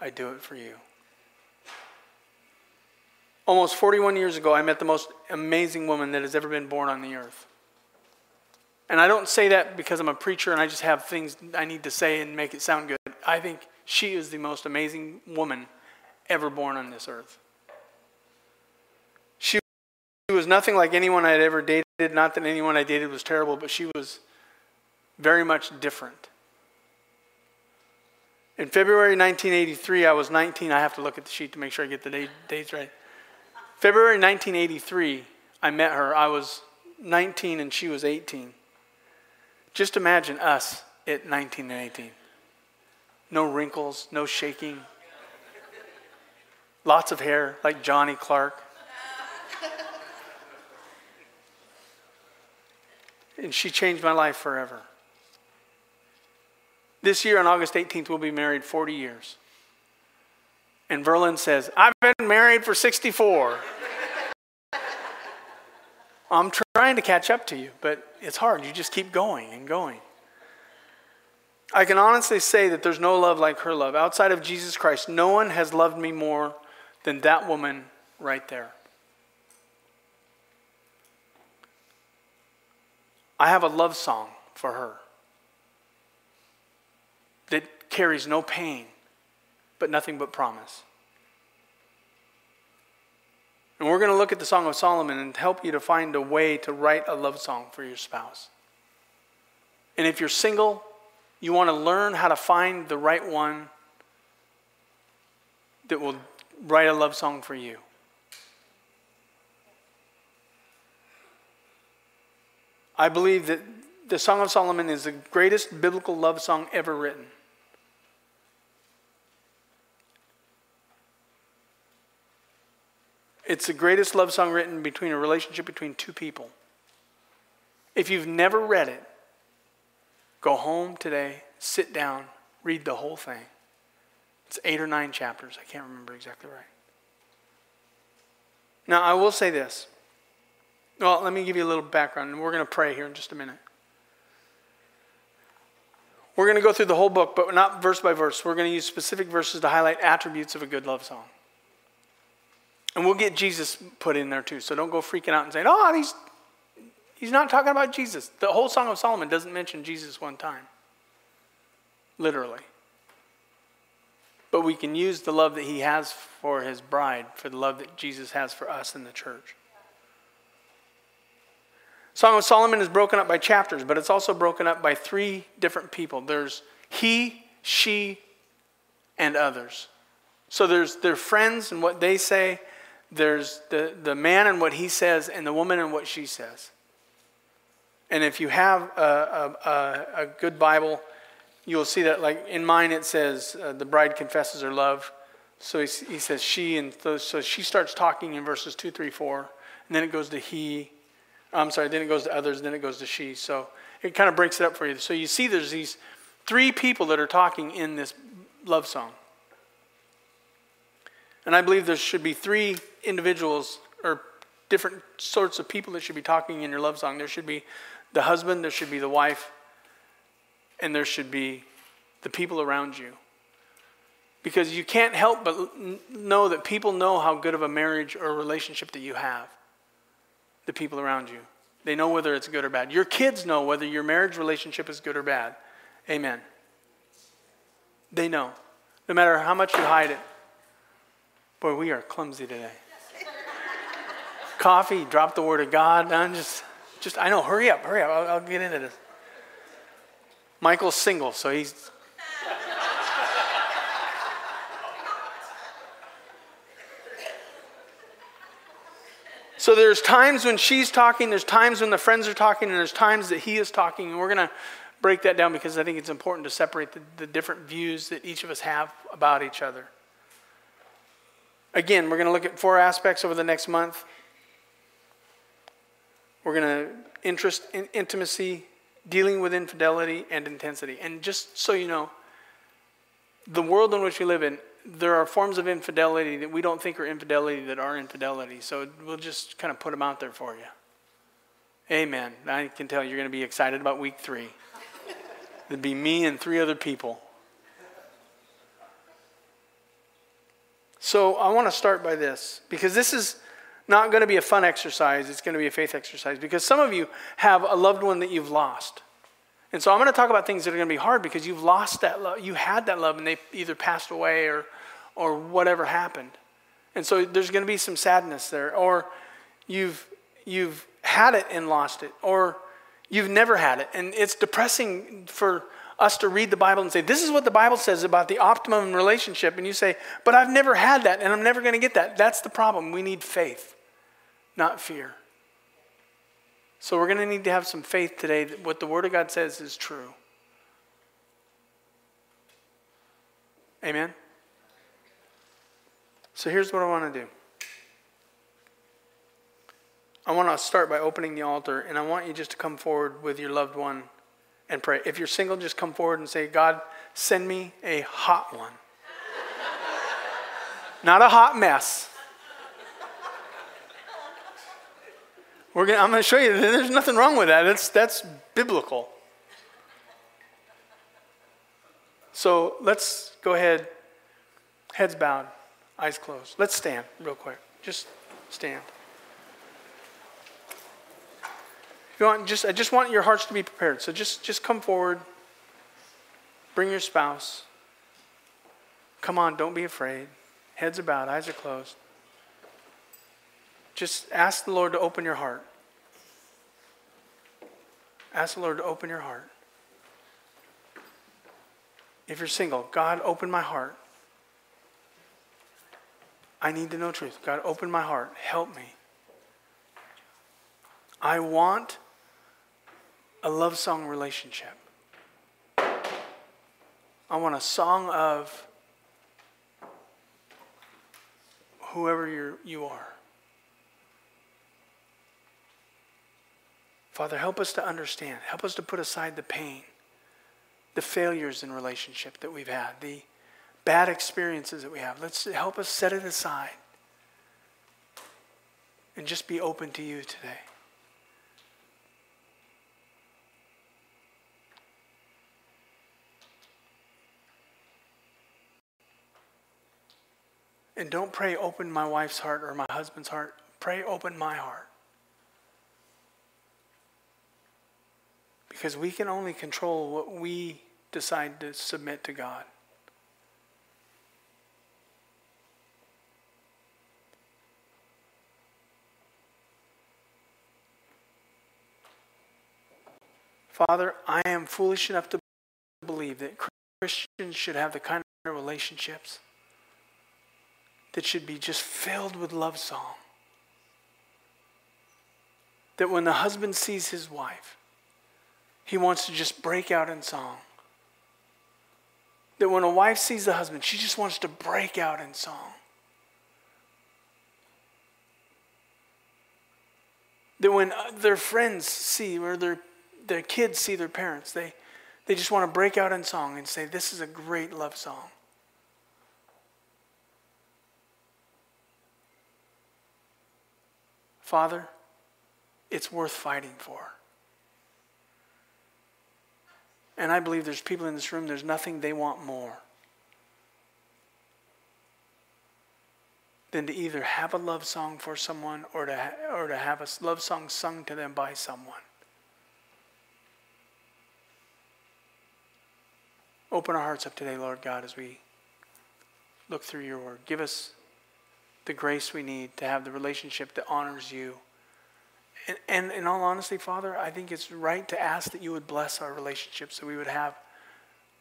I do it for you. Almost 41 years ago, I met the most amazing woman that has ever been born on the earth. And I don't say that because I'm a preacher and I just have things I need to say and make it sound good. I think she is the most amazing woman ever born on this earth. She was nothing like anyone I had ever dated. Not that anyone I dated was terrible, but she was very much different. In February 1983, I was 19. I have to look at the sheet to make sure I get the dates right. February 1983, I met her. I was 19 and she was 18. Just imagine us at 19 and 18. No wrinkles, no shaking. Lots of hair, like Johnny Clark. and she changed my life forever. This year on August 18th, we'll be married 40 years. And Verlin says, I've been married for 64. I'm trying to catch up to you, but it's hard. You just keep going and going. I can honestly say that there's no love like her love. Outside of Jesus Christ, no one has loved me more than that woman right there. I have a love song for her that carries no pain, but nothing but promise. And we're going to look at the Song of Solomon and help you to find a way to write a love song for your spouse. And if you're single, you want to learn how to find the right one that will write a love song for you. I believe that the Song of Solomon is the greatest biblical love song ever written. It's the greatest love song written between a relationship between two people. If you've never read it, go home today, sit down, read the whole thing. It's eight or nine chapters. I can't remember exactly right. Now, I will say this. Well, let me give you a little background, and we're going to pray here in just a minute. We're going to go through the whole book, but not verse by verse. We're going to use specific verses to highlight attributes of a good love song. And we'll get Jesus put in there too. So don't go freaking out and saying, oh, he's, he's not talking about Jesus. The whole Song of Solomon doesn't mention Jesus one time, literally. But we can use the love that he has for his bride for the love that Jesus has for us in the church. Song of Solomon is broken up by chapters, but it's also broken up by three different people. There's he, she, and others. So there's their friends and what they say, there's the, the man and what he says, and the woman and what she says. And if you have a, a, a good Bible, you'll see that, like in mine, it says uh, the bride confesses her love. So he, he says she, and so, so she starts talking in verses 2, 3, 4, and then it goes to he. I'm sorry, then it goes to others, then it goes to she. So it kind of breaks it up for you. So you see there's these three people that are talking in this love song. And I believe there should be three individuals or different sorts of people that should be talking in your love song. There should be the husband, there should be the wife, and there should be the people around you. Because you can't help but know that people know how good of a marriage or relationship that you have. The people around you. They know whether it's good or bad. Your kids know whether your marriage relationship is good or bad. Amen. They know. No matter how much you hide it. Boy, we are clumsy today. Coffee, drop the word of God. I'm just, just I know. Hurry up, hurry up. I'll, I'll get into this. Michael's single, so he's. So there's times when she's talking, there's times when the friends are talking, and there's times that he is talking, and we're going to break that down because I think it's important to separate the, the different views that each of us have about each other. Again, we're going to look at four aspects over the next month. We're going to interest in intimacy, dealing with infidelity, and intensity. And just so you know, the world in which we live in, there are forms of infidelity that we don't think are infidelity that are infidelity. So we'll just kind of put them out there for you. Amen. I can tell you're going to be excited about week three. It'd be me and three other people. So I want to start by this because this is not going to be a fun exercise, it's going to be a faith exercise because some of you have a loved one that you've lost. And so I'm going to talk about things that are going to be hard because you've lost that love. You had that love and they either passed away or, or whatever happened. And so there's going to be some sadness there. Or you've, you've had it and lost it. Or you've never had it. And it's depressing for us to read the Bible and say, This is what the Bible says about the optimum relationship. And you say, But I've never had that and I'm never going to get that. That's the problem. We need faith, not fear. So we're going to need to have some faith today that what the Word of God says is true. Amen? So here's what I want to do. I want to start by opening the altar, and I want you just to come forward with your loved one and pray. If you're single, just come forward and say, God, send me a hot one. Not a hot mess. We're gonna, I'm going to show you there's nothing wrong with that. That's, that's biblical. So let's go ahead, heads bowed, eyes closed. Let's stand real quick. Just stand. If you want, just, I just want your hearts to be prepared. So just, just come forward. Bring your spouse. Come on, don't be afraid. Heads bowed, eyes are closed. Just ask the Lord to open your heart. Ask the Lord to open your heart. If you're single, God, open my heart. I need to know truth. God, open my heart. Help me. I want a love song relationship. I want a song of whoever you're, you are. Father, help us to understand. Help us to put aside the pain, the failures in relationship that we've had, the bad experiences that we have. Let's help us set it aside and just be open to you today. And don't pray, open my wife's heart or my husband's heart. Pray, open my heart. Because we can only control what we decide to submit to God. Father, I am foolish enough to believe that Christians should have the kind of relationships that should be just filled with love song. That when the husband sees his wife, he wants to just break out in song. That when a wife sees the husband, she just wants to break out in song. That when their friends see, or their, their kids see their parents, they, they just want to break out in song and say, This is a great love song. Father, it's worth fighting for. And I believe there's people in this room, there's nothing they want more than to either have a love song for someone or to, or to have a love song sung to them by someone. Open our hearts up today, Lord God, as we look through your word. Give us the grace we need to have the relationship that honors you and, and in all honesty, Father, I think it's right to ask that you would bless our relationship so we would have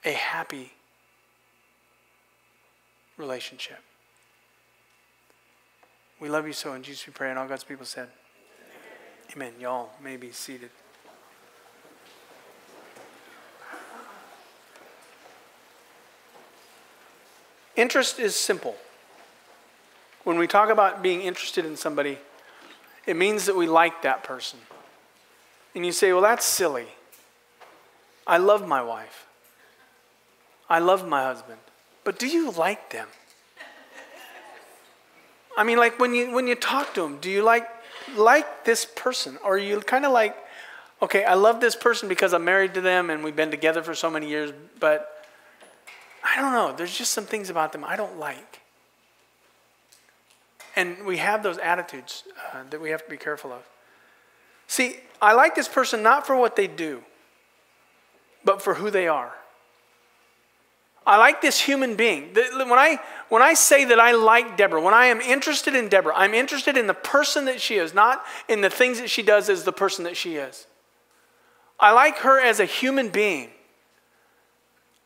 a happy relationship. We love you so. In Jesus we pray. And all God's people said, Amen. Amen. Y'all may be seated. Interest is simple. When we talk about being interested in somebody, it means that we like that person. And you say, well, that's silly. I love my wife. I love my husband. But do you like them? I mean, like when you when you talk to them, do you like like this person, or you kind of like, okay, I love this person because I'm married to them and we've been together for so many years, but I don't know. There's just some things about them I don't like. And we have those attitudes uh, that we have to be careful of. See, I like this person not for what they do, but for who they are. I like this human being. When I, when I say that I like Deborah, when I am interested in Deborah, I'm interested in the person that she is, not in the things that she does as the person that she is. I like her as a human being.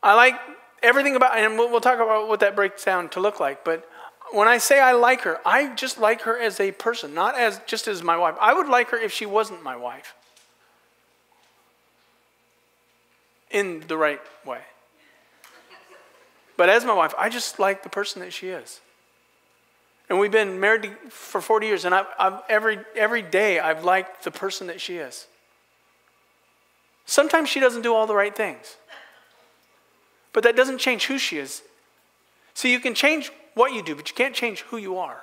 I like everything about, and we'll, we'll talk about what that breaks down to look like, but when I say I like her, I just like her as a person, not as just as my wife. I would like her if she wasn't my wife. In the right way. But as my wife, I just like the person that she is. And we've been married for 40 years, and I've, I've, every, every day I've liked the person that she is. Sometimes she doesn't do all the right things, but that doesn't change who she is. So you can change what you do, but you can't change who you are.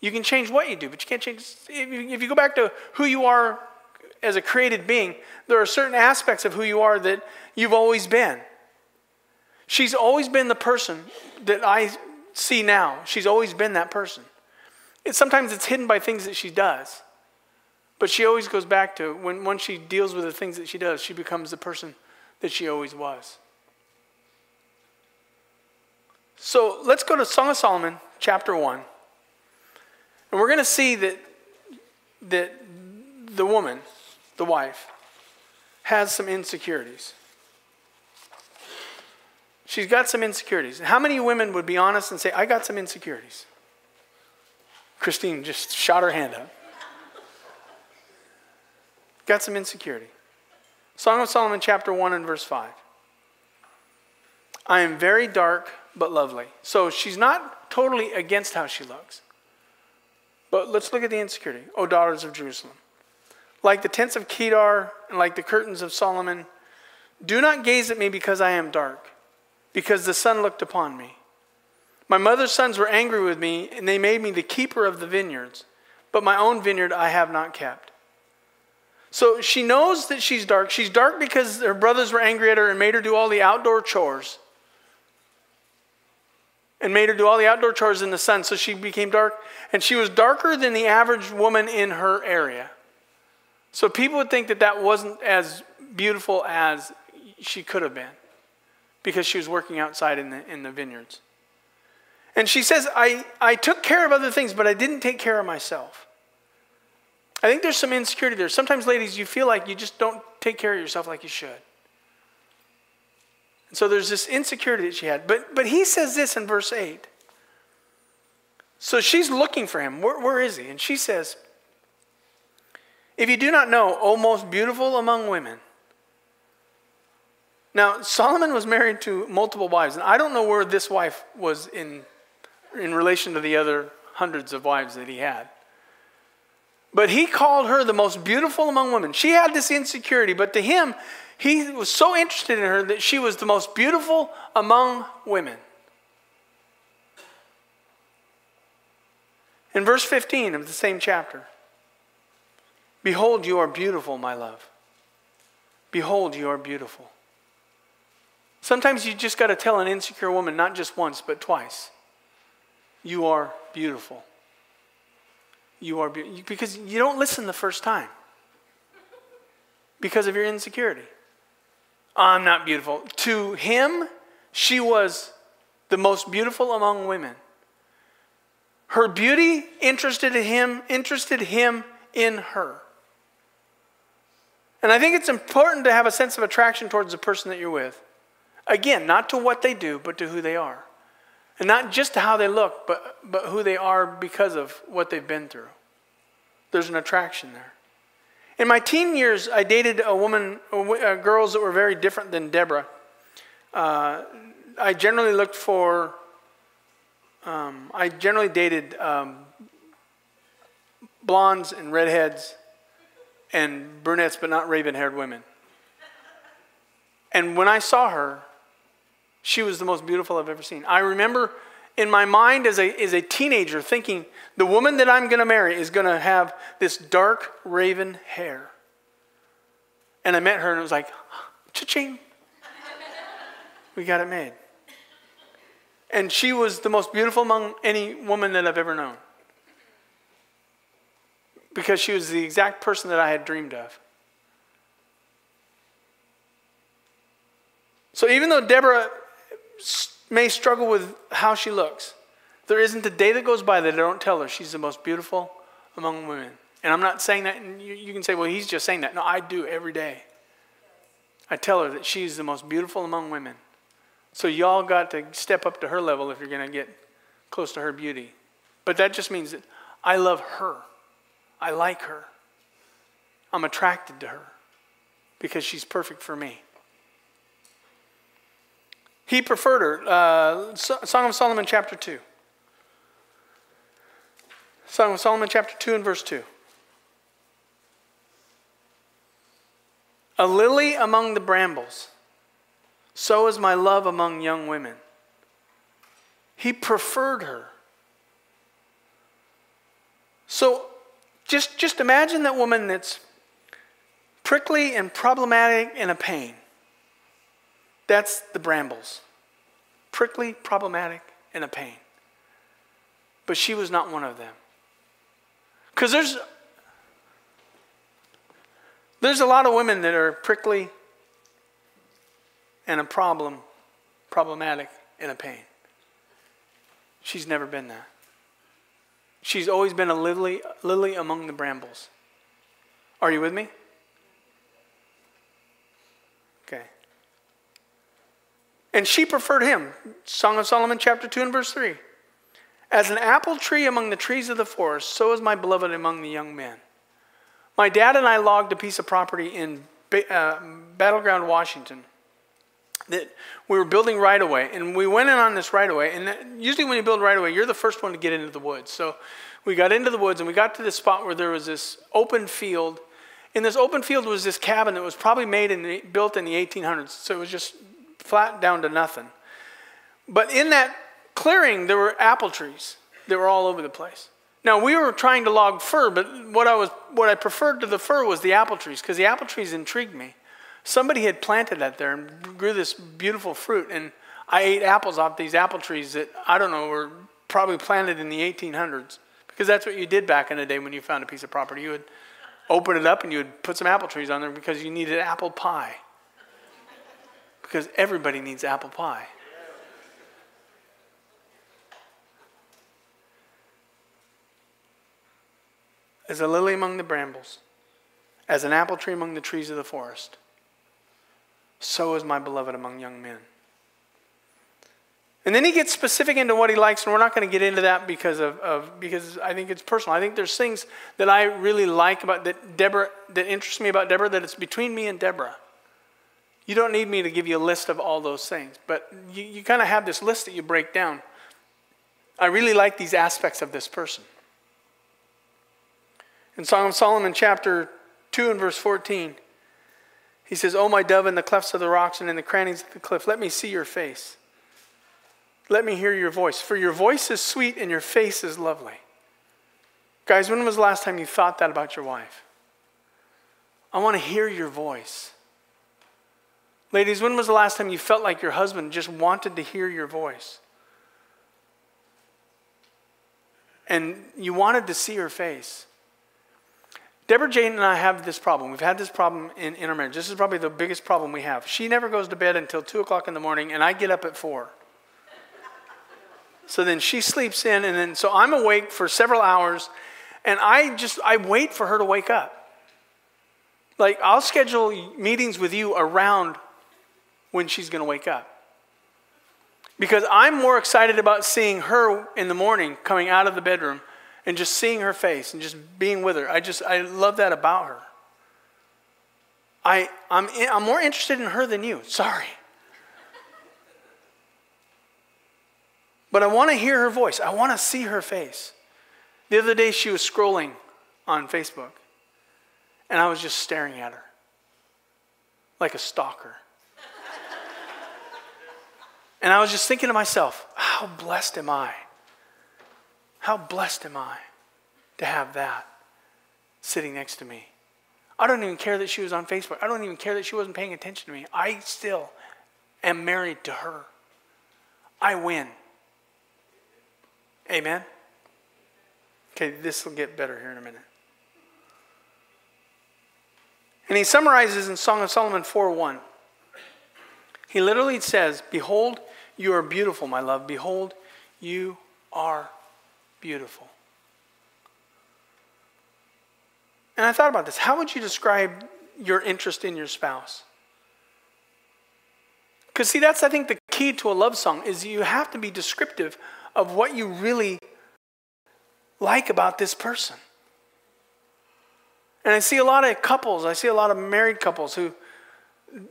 You can change what you do, but you can't change. If you go back to who you are as a created being, there are certain aspects of who you are that you've always been. She's always been the person that I see now. She's always been that person. Sometimes it's hidden by things that she does. But she always goes back to when once she deals with the things that she does, she becomes the person that she always was. So let's go to Song of Solomon, chapter 1. And we're going to see that, that the woman, the wife, has some insecurities. She's got some insecurities. How many women would be honest and say, I got some insecurities? Christine just shot her hand up. Got some insecurity. Song of Solomon, chapter 1 and verse 5. I am very dark but lovely. So she's not totally against how she looks. But let's look at the insecurity. O daughters of Jerusalem. Like the tents of Kedar and like the curtains of Solomon, do not gaze at me because I am dark, because the sun looked upon me. My mother's sons were angry with me, and they made me the keeper of the vineyards, but my own vineyard I have not kept. So she knows that she's dark. She's dark because her brothers were angry at her and made her do all the outdoor chores and made her do all the outdoor chores in the sun, so she became dark. And she was darker than the average woman in her area. So people would think that that wasn't as beautiful as she could have been because she was working outside in the, in the vineyards. And she says, I, I took care of other things, but I didn't take care of myself. I think there's some insecurity there. Sometimes, ladies, you feel like you just don't take care of yourself like you should. And so there's this insecurity that she had. But, but he says this in verse 8. So she's looking for him. Where, where is he? And she says, If you do not know, O most beautiful among women. Now, Solomon was married to multiple wives, and I don't know where this wife was in, in relation to the other hundreds of wives that he had. But he called her the most beautiful among women. She had this insecurity, but to him, he was so interested in her that she was the most beautiful among women. In verse 15 of the same chapter, Behold, you are beautiful, my love. Behold, you are beautiful. Sometimes you just got to tell an insecure woman, not just once, but twice, You are beautiful. You are beautiful. Because you don't listen the first time because of your insecurity. I'm not beautiful. To him, she was the most beautiful among women. Her beauty interested him, interested him in her. And I think it's important to have a sense of attraction towards the person that you're with. Again, not to what they do, but to who they are. And not just to how they look, but, but who they are because of what they've been through. There's an attraction there. In my teen years, I dated a woman, uh, girls that were very different than Deborah. Uh, I generally looked for, um, I generally dated um, blondes and redheads and brunettes, but not raven haired women. And when I saw her, she was the most beautiful I've ever seen. I remember in my mind as a, as a teenager thinking the woman that I'm going to marry is going to have this dark raven hair. And I met her and it was like, cha-ching. we got it made. And she was the most beautiful among any woman that I've ever known. Because she was the exact person that I had dreamed of. So even though Deborah may struggle with how she looks, there isn't a day that goes by that I don't tell her she's the most beautiful among women. And I'm not saying that, and you, you can say, well, he's just saying that. No, I do every day. I tell her that she's the most beautiful among women. So y'all got to step up to her level if you're going to get close to her beauty. But that just means that I love her. I like her. I'm attracted to her because she's perfect for me. He preferred her. Uh, Song of Solomon, chapter 2. Song of Solomon, chapter 2, and verse 2. A lily among the brambles, so is my love among young women. He preferred her. So just, just imagine that woman that's prickly and problematic and a pain. That's the brambles. Prickly, problematic, and a pain. But she was not one of them. Because there's there's a lot of women that are prickly and a problem, problematic and a pain. She's never been that. She's always been a lily, lily among the brambles. Are you with me? Okay. And she preferred him. Song of Solomon, chapter 2 and verse 3. As an apple tree among the trees of the forest, so is my beloved among the young men. My dad and I logged a piece of property in uh, Battleground, Washington that we were building right-of-way. And we went in on this right-of-way. And usually, when you build right-of-way, you're the first one to get into the woods. So we got into the woods and we got to this spot where there was this open field. In this open field was this cabin that was probably made and built in the 1800s. So it was just flat down to nothing. But in that clearing, there were apple trees that were all over the place. Now we were trying to log fir, but what I was what I preferred to the fir was the apple trees because the apple trees intrigued me. Somebody had planted that there and grew this beautiful fruit, and I ate apples off these apple trees that I don't know were probably planted in the 1800s because that's what you did back in the day when you found a piece of property. You would open it up and you would put some apple trees on there because you needed apple pie. Because everybody needs apple pie. as a lily among the brambles, as an apple tree among the trees of the forest, so is my beloved among young men. And then he gets specific into what he likes, and we're not going to get into that because of, of, because I think it's personal. I think there's things that I really like about that Deborah that interest me about Deborah that it's between me and Deborah. You don't need me to give you a list of all those things, but you, you kind of have this list that you break down. I really like these aspects of this person. In Song of Solomon, chapter 2 and verse 14, he says, O my dove, in the clefts of the rocks and in the crannies of the cliff, let me see your face. Let me hear your voice. For your voice is sweet and your face is lovely. Guys, when was the last time you thought that about your wife? I want to hear your voice. Ladies, when was the last time you felt like your husband just wanted to hear your voice? And you wanted to see her face. Deborah Jane and I have this problem. We've had this problem in, in our marriage. This is probably the biggest problem we have. She never goes to bed until 2 o'clock in the morning, and I get up at 4. So then she sleeps in, and then so I'm awake for several hours, and I just I wait for her to wake up. Like I'll schedule meetings with you around when she's going to wake up. Because I'm more excited about seeing her in the morning coming out of the bedroom and just seeing her face and just being with her. I just, I love that about her. I, I'm, in, I'm more interested in her than you. Sorry. But I want to hear her voice. I want to see her face. The other day, she was scrolling on Facebook, and I was just staring at her like a stalker. And I was just thinking to myself, how blessed am I? How blessed am I to have that sitting next to me? I don't even care that she was on Facebook. I don't even care that she wasn't paying attention to me. I still am married to her. I win Amen? Okay, this will get better here in a minute. And he summarizes in Song of Solomon 4 1. He literally says, Behold, you are beautiful, my love. Behold, you are beautiful. And I thought about this. How would you describe your interest in your spouse? Because, see, that's, I think, the key to a love song is you have to be descriptive of what you really like about this person. And I see a lot of couples, I see a lot of married couples who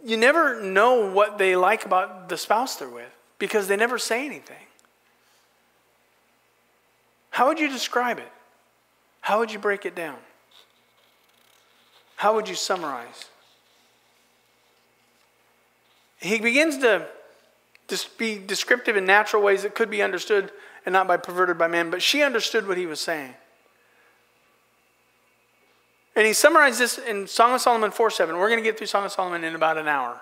you never know what they like about the spouse they're with because they never say anything. How would you describe it? How would you break it down? How would you summarize? He begins to be descriptive in natural ways that could be understood and not by perverted by man, but she understood what he was saying. And he summarized this in Song of Solomon 4 7. We're going to get through Song of Solomon in about an hour.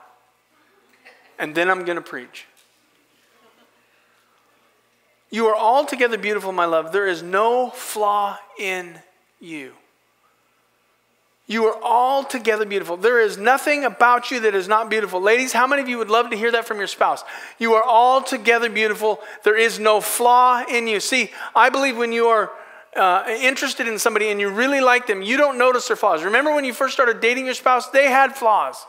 And then I'm going to preach. You are altogether beautiful, my love. There is no flaw in you. You are altogether beautiful. There is nothing about you that is not beautiful. Ladies, how many of you would love to hear that from your spouse? You are altogether beautiful. There is no flaw in you. See, I believe when you are uh, interested in somebody and you really like them, you don't notice their flaws. Remember when you first started dating your spouse? They had flaws.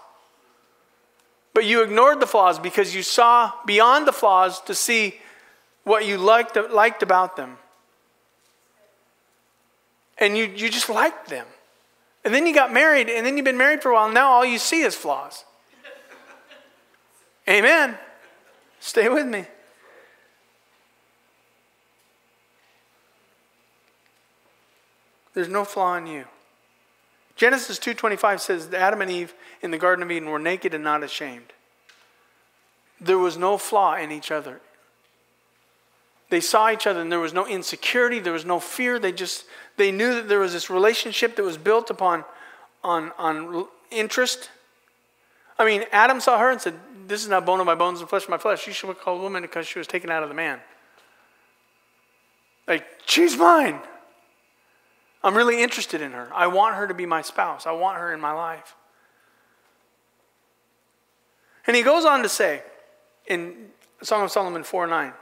But you ignored the flaws because you saw beyond the flaws to see what you liked, liked about them. And you, you just liked them. And then you got married, and then you've been married for a while, now all you see is flaws. Amen. Stay with me. There's no flaw in you. Genesis 2:25 says that Adam and Eve in the garden of Eden were naked and not ashamed. There was no flaw in each other. They saw each other and there was no insecurity, there was no fear. They just they knew that there was this relationship that was built upon on, on interest. I mean, Adam saw her and said, This is not bone of my bones and flesh of my flesh. She should be called woman because she was taken out of the man. Like, she's mine. I'm really interested in her. I want her to be my spouse. I want her in my life. And he goes on to say in Song of Solomon 4 9,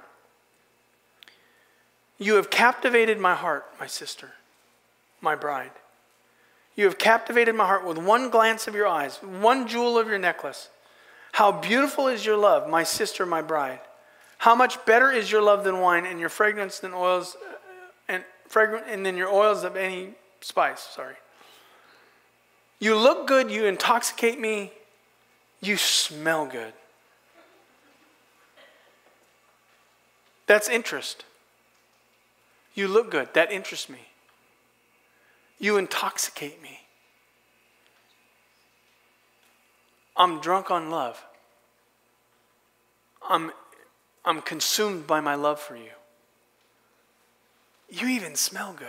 You have captivated my heart, my sister, my bride. You have captivated my heart with one glance of your eyes, one jewel of your necklace. How beautiful is your love, my sister, my bride. How much better is your love than wine, and your fragrance than oils uh, and fragrant, and then your oils of any spice. Sorry. You look good, you intoxicate me, you smell good. That's interest. You look good, that interests me. You intoxicate me. I'm drunk on love. I'm, I'm consumed by my love for you. You even smell good.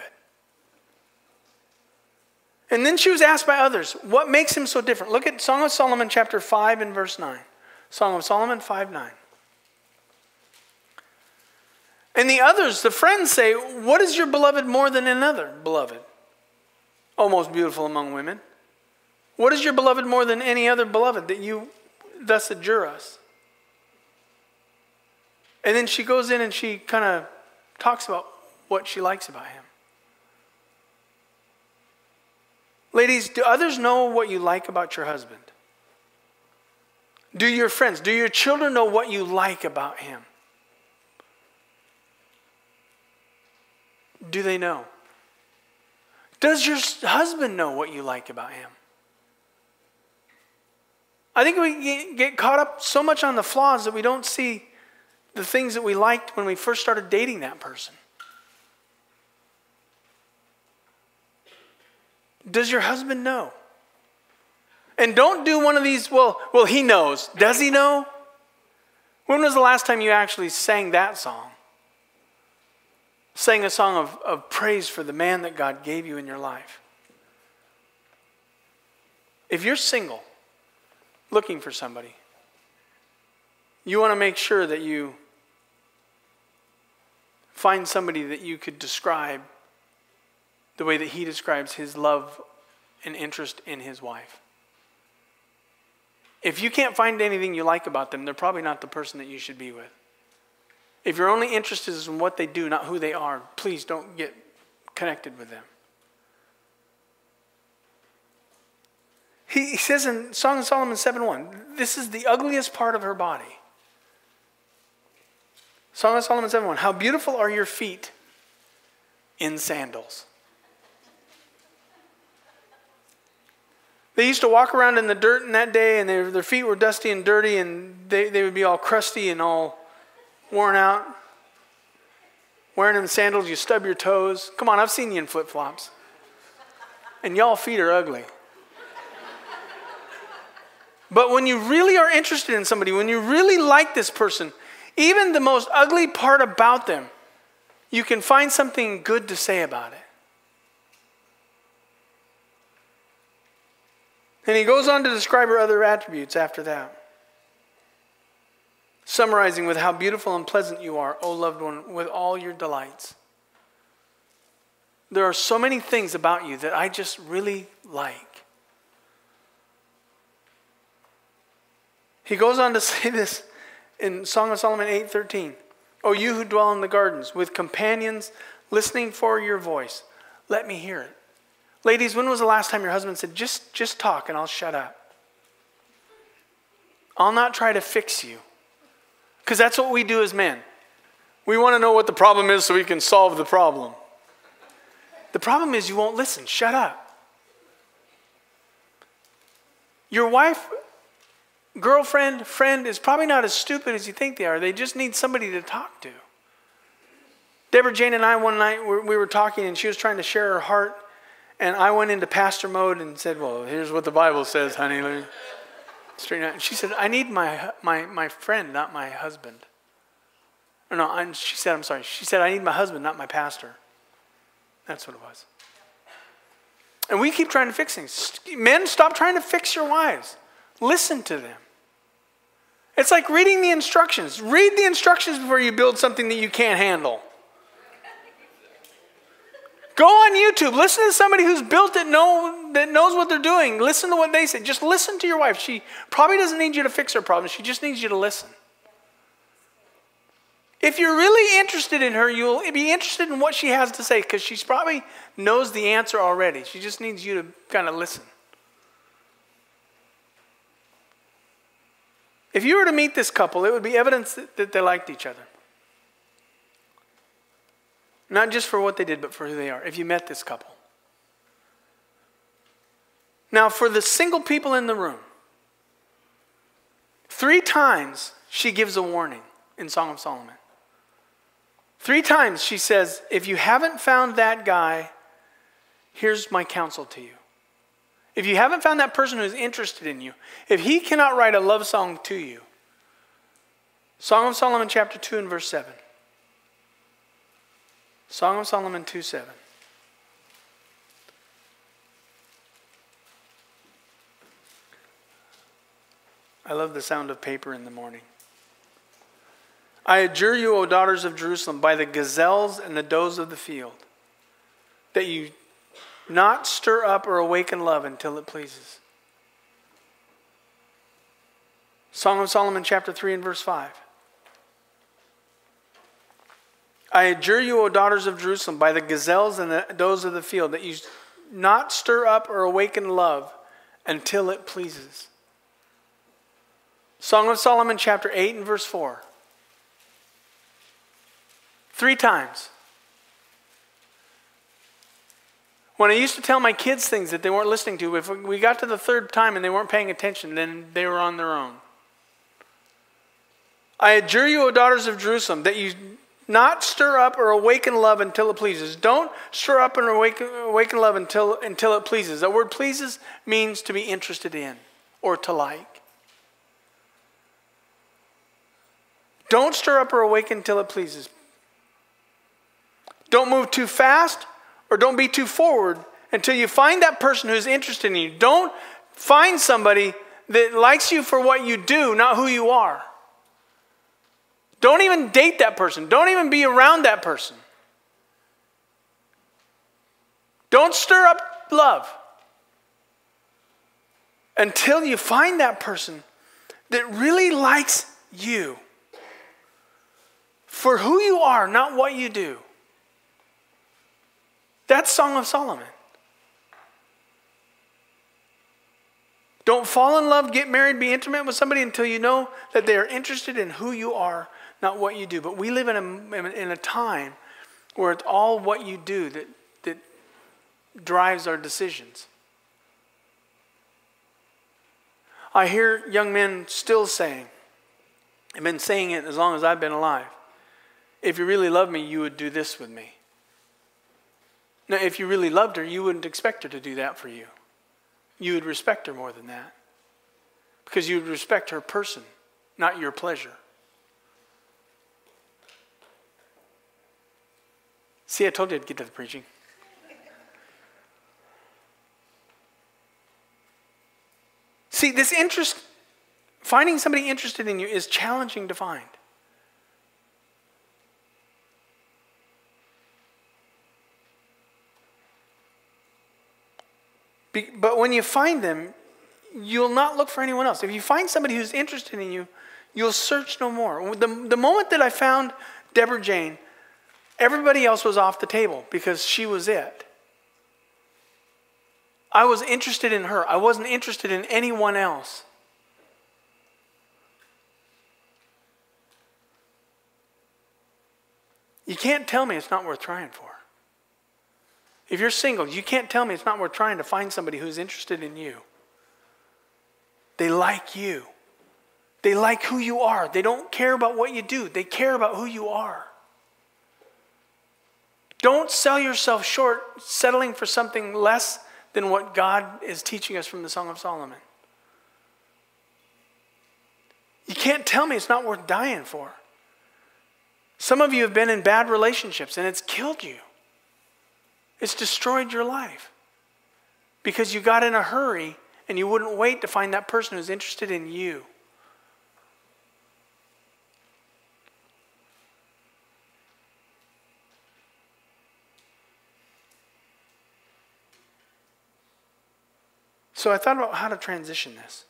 And then she was asked by others, What makes him so different? Look at Song of Solomon, chapter 5, and verse 9. Song of Solomon 5 9. And the others, the friends, say, What is your beloved more than another beloved? O most beautiful among women. What is your beloved more than any other beloved that you thus adjure us? And then she goes in and she kind of talks about what she likes about him. Ladies, do others know what you like about your husband? Do your friends, do your children know what you like about him? Do they know? Does your husband know what you like about him? I think we get caught up so much on the flaws that we don't see the things that we liked when we first started dating that person. Does your husband know? And don't do one of these, well, well, he knows. Does he know? When was the last time you actually sang that song? Sang a song of, of praise for the man that God gave you in your life. If you're single, looking for somebody, you want to make sure that you find somebody that you could describe the way that he describes his love and interest in his wife. If you can't find anything you like about them, they're probably not the person that you should be with. If you're only interested in what they do, not who they are, please don't get connected with them. He, says in Song of Solomon 7 1, this is the ugliest part of her body. Song of Solomon 7 1, how beautiful are your feet in sandals. They used to walk around in the dirt in that day, and their, their feet were dusty and dirty, and they, they would be all crusty and all worn out. Wearing them sandals, you stub your toes. Come on, I've seen you in flip flops. And y'all feet are ugly. But when you really are interested in somebody, when you really like this person, even the most ugly part about them, you can find something good to say about it. And he goes on to describe her other attributes after that. Summarizing with how beautiful and pleasant you are, O loved one, with all your delights. There are so many things about you that I just really like. He goes on to say this in Song of Solomon 8:13. O you who dwell in the gardens with companions listening for your voice, let me hear it. Ladies, when was the last time your husband said, just, just talk and I'll shut up? I'll not try to fix you. Because that's what we do as men. We want to know what the problem is so we can solve the problem. The problem is you won't listen. Shut up. Your wife girlfriend, friend is probably not as stupid as you think they are. They just need somebody to talk to. Deborah Jane and I, one night, we were talking and she was trying to share her heart. And I went into pastor mode and said, Well, here's what the Bible says, honey. Straighten out. And she said, I need my, my, my friend, not my husband. Or no, I'm, she said, I'm sorry. She said, I need my husband, not my pastor. That's what it was. And we keep trying to fix things. Men, stop trying to fix your wives. Listen to them. It's like reading the instructions. Read the instructions before you build something that you can't handle. Go on YouTube. Listen to somebody who's built it, know, that knows what they're doing. Listen to what they say. Just listen to your wife. She probably doesn't need you to fix her problems, she just needs you to listen. If you're really interested in her, you'll be interested in what she has to say because she probably knows the answer already. She just needs you to kind of listen. If you were to meet this couple, it would be evidence that, that they liked each other. Not just for what they did, but for who they are. If you met this couple. Now, for the single people in the room, three times she gives a warning in Song of Solomon. Three times she says, If you haven't found that guy, here's my counsel to you. If you haven't found that person who's interested in you, if he cannot write a love song to you, Song of Solomon, chapter 2, and verse 7. Song of Solomon 2 7. I love the sound of paper in the morning. I adjure you, O daughters of Jerusalem, by the gazelles and the does of the field, that you not stir up or awaken love until it pleases. Song of Solomon, chapter 3 and verse 5. I adjure you, O daughters of Jerusalem, by the gazelles and the does of the field, that you not stir up or awaken love until it pleases. Song of Solomon, chapter 8 and verse 4. Three times. When I used to tell my kids things that they weren't listening to, if we got to the third time and they weren't paying attention, then they were on their own. I adjure you, O daughters of Jerusalem, that you not stir up or awaken love until it pleases. Don't stir up and awaken, awaken love until, until it pleases. The word pleases means to be interested in or to like. Don't stir up or awaken until it pleases. Don't move too fast or don't be too forward until you find that person who's interested in you. Don't find somebody that likes you for what you do, not who you are. Don't even date that person. Don't even be around that person. Don't stir up love until you find that person that really likes you for who you are, not what you do. That's Song of Solomon. Don't fall in love, get married, be intimate with somebody until you know that they are interested in who you are, not what you do. But we live in a, in a time where it's all what you do that, that drives our decisions. I hear young men still saying, I've been saying it as long as I've been alive. If you really love me, you would do this with me. Now, if you really loved her, you wouldn't expect her to do that for you. You would respect her more than that. Because you would respect her person, not your pleasure. See, I told you I'd get to the preaching. See, this interest, finding somebody interested in you is challenging to find. Be, but when you find them, you'll not look for anyone else. If you find somebody who's interested in you, you'll search no more. The, the moment that I found Deborah Jane, everybody else was off the table because she was it. I was interested in her. I wasn't interested in anyone else. You can't tell me it's not worth trying for. If you're single, you can't tell me it's not worth trying to find somebody who's interested in you. They like you. They like who you are. They don't care about what you do, they care about who you are. Don't sell yourself short settling for something less than what God is teaching us from the Song of Solomon. You can't tell me it's not worth dying for. Some of you have been in bad relationships and it's killed you. It's destroyed your life because you got in a hurry and you wouldn't wait to find that person who's interested in you. So I thought about how to transition this.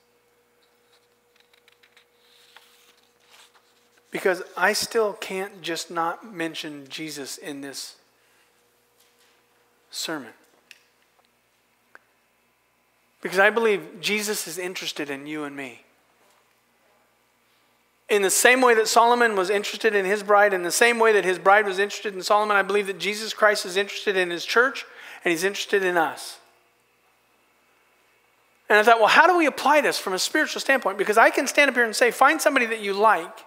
Because I still can't just not mention Jesus in this sermon. Because I believe Jesus is interested in you and me. In the same way that Solomon was interested in his bride, in the same way that his bride was interested in Solomon, I believe that Jesus Christ is interested in his church and he's interested in us. And I thought, well, how do we apply this from a spiritual standpoint? Because I can stand up here and say, find somebody that you like,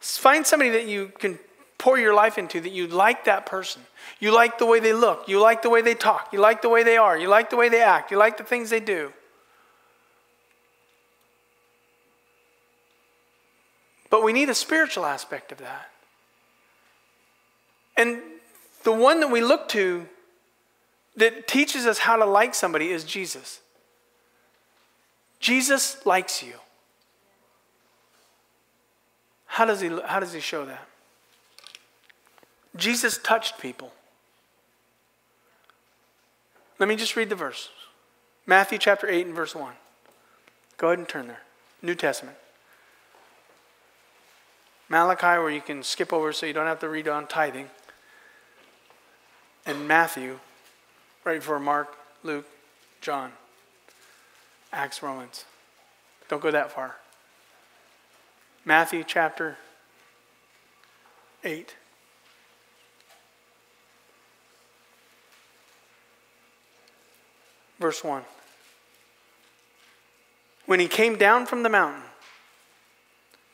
find somebody that you can pour your life into that you like that person. You like the way they look. You like the way they talk. You like the way they are. You like the way they act. You like the things they do. But we need a spiritual aspect of that. And the one that we look to that teaches us how to like somebody is Jesus. Jesus likes you. How does he, how does he show that? Jesus touched people. Let me just read the verse Matthew chapter 8 and verse 1. Go ahead and turn there. New Testament. Malachi, where you can skip over so you don't have to read on tithing. And Matthew, right before Mark, Luke, John, Acts, Romans. Don't go that far. Matthew chapter 8. Verse 1. When he came down from the mountain,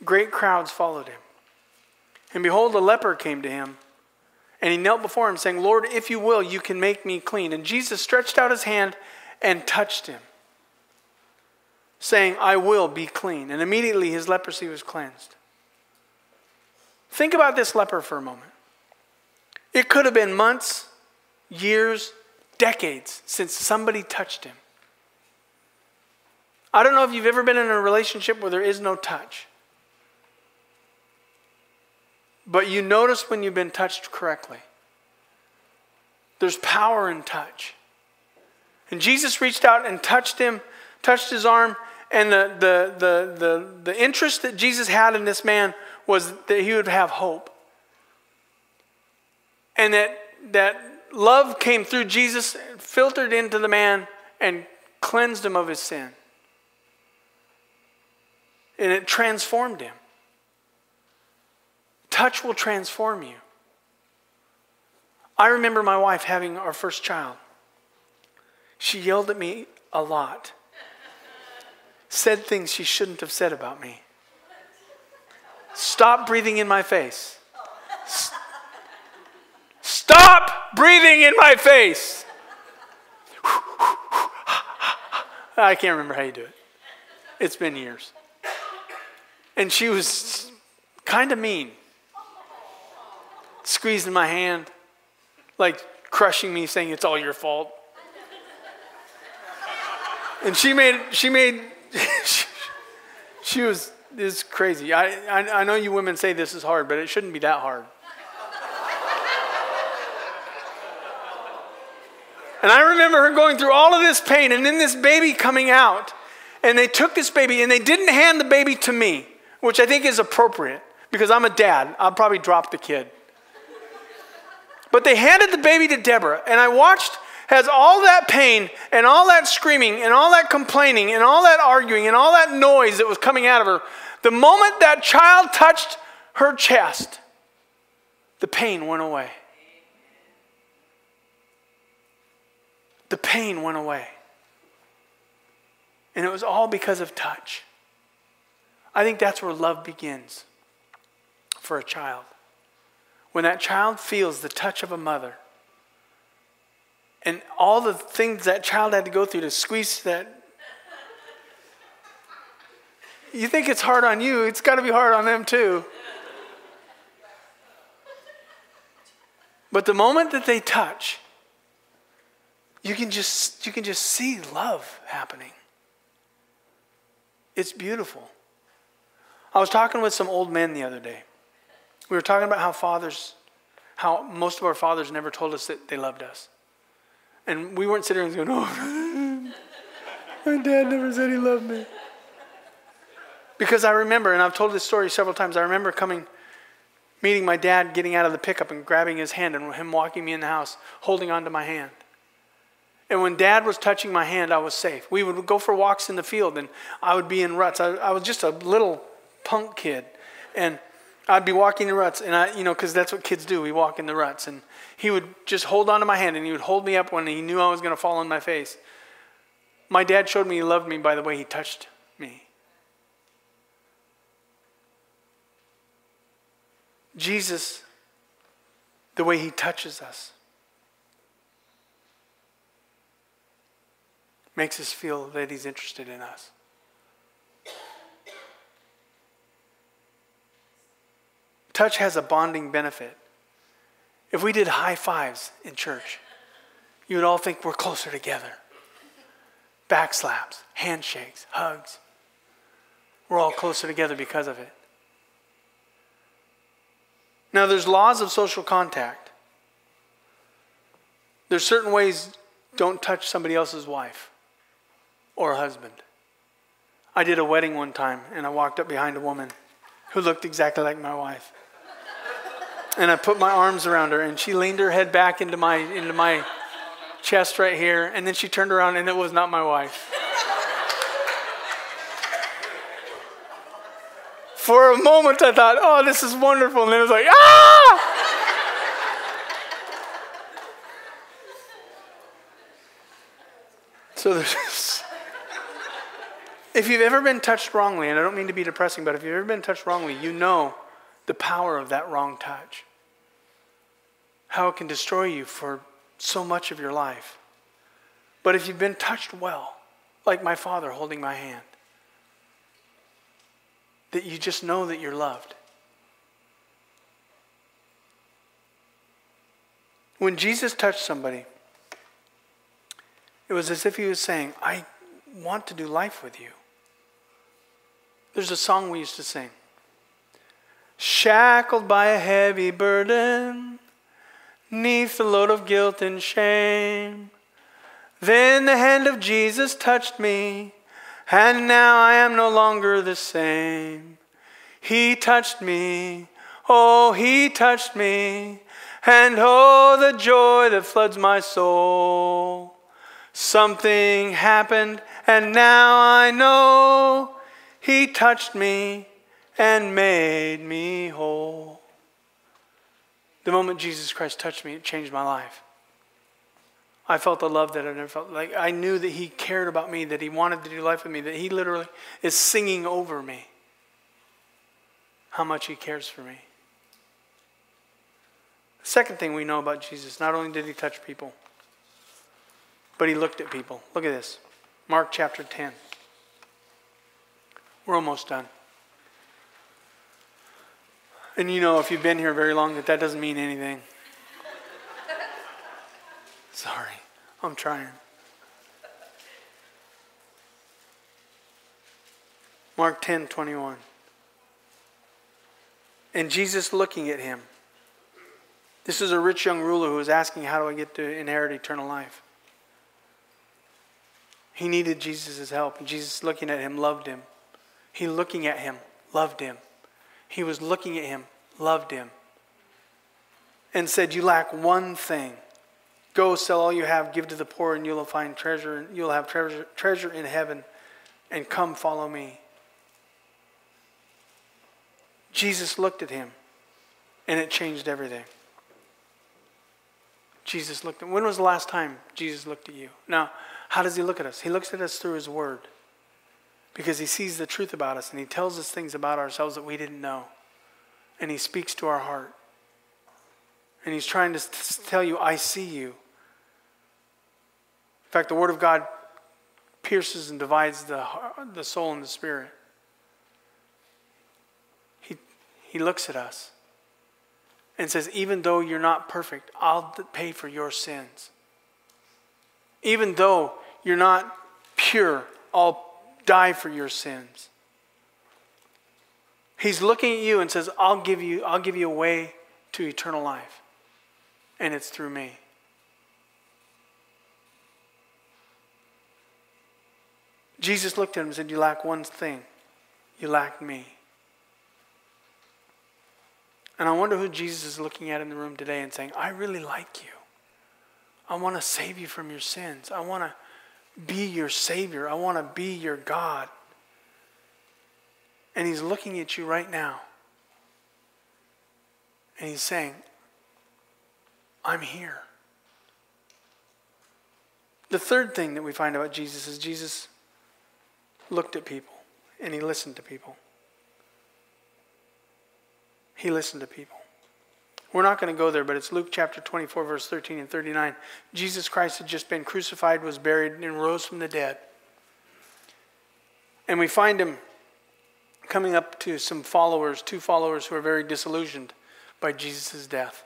great crowds followed him. And behold, a leper came to him. And he knelt before him, saying, Lord, if you will, you can make me clean. And Jesus stretched out his hand and touched him, saying, I will be clean. And immediately his leprosy was cleansed. Think about this leper for a moment. It could have been months, years, decades since somebody touched him. I don't know if you've ever been in a relationship where there is no touch. but you notice when you've been touched correctly. There's power in touch. And Jesus reached out and touched him, touched his arm, and the, the, the, the, the interest that Jesus had in this man was that he would have hope. And that, that love came through Jesus, filtered into the man, and cleansed him of his sin. And it transformed him. Touch will transform you. I remember my wife having our first child. She yelled at me a lot, said things she shouldn't have said about me. Stop breathing in my face. Stop breathing in my face. I can't remember how you do it. It's been years. And she was kind of mean, squeezing my hand, like crushing me, saying, It's all your fault. And she made, she made, she was, this crazy. I, I, I know you women say this is hard, but it shouldn't be that hard. And I remember her going through all of this pain and then this baby coming out. And they took this baby and they didn't hand the baby to me, which I think is appropriate because I'm a dad. I'll probably drop the kid. But they handed the baby to Deborah, and I watched as all that pain and all that screaming and all that complaining and all that arguing and all that noise that was coming out of her, the moment that child touched her chest, the pain went away. the pain went away. And it was all because of touch. I think that's where love begins for a child. When that child feels the touch of a mother and all the things that child had to go through to squeeze that. You think it's hard on you, it's got to be hard on them too. But the moment that they touch, you can just you can just see love happening. It's beautiful. I was talking with some old men the other day. We were talking about how fathers, how most of our fathers never told us that they loved us. And we weren't sitting there and going, oh, my dad never said he loved me. Because I remember, and I've told this story several times, I remember coming, meeting my dad, getting out of the pickup and grabbing his hand and him walking me in the house, holding onto my hand. And when dad was touching my hand, I was safe. We would go for walks in the field and I would be in ruts. I, I was just a little punk kid. And I'd be walking in ruts, and I, you know, because that's what kids do. We walk in the ruts. And he would just hold onto my hand and he would hold me up when he knew I was going to fall on my face. My dad showed me he loved me by the way he touched me. Jesus, the way he touches us. makes us feel that He's interested in us. Touch has a bonding benefit. If we did high fives in church, you would all think we're closer together. Back slaps, handshakes, hugs. We're all closer together because of it. Now, there's laws of social contact. There's certain ways don't touch somebody else's wife or husband. I did a wedding one time and I walked up behind a woman who looked exactly like my wife. And I put my arms around her and she leaned her head back into my into my chest right here and then she turned around and it was not my wife. For a moment I thought, "Oh, this is wonderful." And then it was like, "Ah!" So there's if you've ever been touched wrongly, and I don't mean to be depressing, but if you've ever been touched wrongly, you know the power of that wrong touch. How it can destroy you for so much of your life. But if you've been touched well, like my father holding my hand, that you just know that you're loved. When Jesus touched somebody, it was as if he was saying, I want to do life with you. There's a song we used to sing. shackled by a heavy burden, neath the load of guilt and shame. Then the hand of Jesus touched me, and now I am no longer the same. He touched me, oh, he touched me, and oh, the joy that floods my soul. Something happened, and now I know he touched me and made me whole. The moment Jesus Christ touched me, it changed my life. I felt the love that I never felt. Like I knew that He cared about me, that He wanted to do life with me, that He literally is singing over me. How much He cares for me. Second thing we know about Jesus, not only did He touch people, but He looked at people. Look at this Mark chapter 10. We're almost done. And you know, if you've been here very long, that that doesn't mean anything. Sorry, I'm trying. Mark 10 21. And Jesus looking at him. This is a rich young ruler who was asking, How do I get to inherit eternal life? He needed Jesus' help. And Jesus, looking at him, loved him. He, looking at him, loved him. He was looking at him, loved him, and said, You lack one thing. Go sell all you have, give to the poor, and you'll find treasure, you'll have treasure, treasure in heaven, and come follow me. Jesus looked at him, and it changed everything. Jesus looked at When was the last time Jesus looked at you? Now, how does he look at us? He looks at us through his word because he sees the truth about us and he tells us things about ourselves that we didn't know. And he speaks to our heart. And he's trying to tell you, I see you. In fact, the Word of God pierces and divides the, the soul and the spirit. He, he looks at us and says, Even though you're not perfect, I'll pay for your sins. Even though you're not pure, I'll die for your sins. He's looking at you and says, I'll give you, I'll give you a way to eternal life. And it's through me. Jesus looked at him and said, You lack one thing. You lack me. And I wonder who Jesus is looking at in the room today and saying, I really like you. I want to save you from your sins. I want to be your Savior. I want to be your God. And He's looking at you right now. And He's saying, I'm here. The third thing that we find about Jesus is Jesus looked at people and He listened to people. He listened to people. We're not going to go there, but it's Luke chapter 24, verse 13 and 39. Jesus Christ had just been crucified, was buried, and rose from the dead. And we find him coming up to some followers, two followers who are very disillusioned by Jesus' death.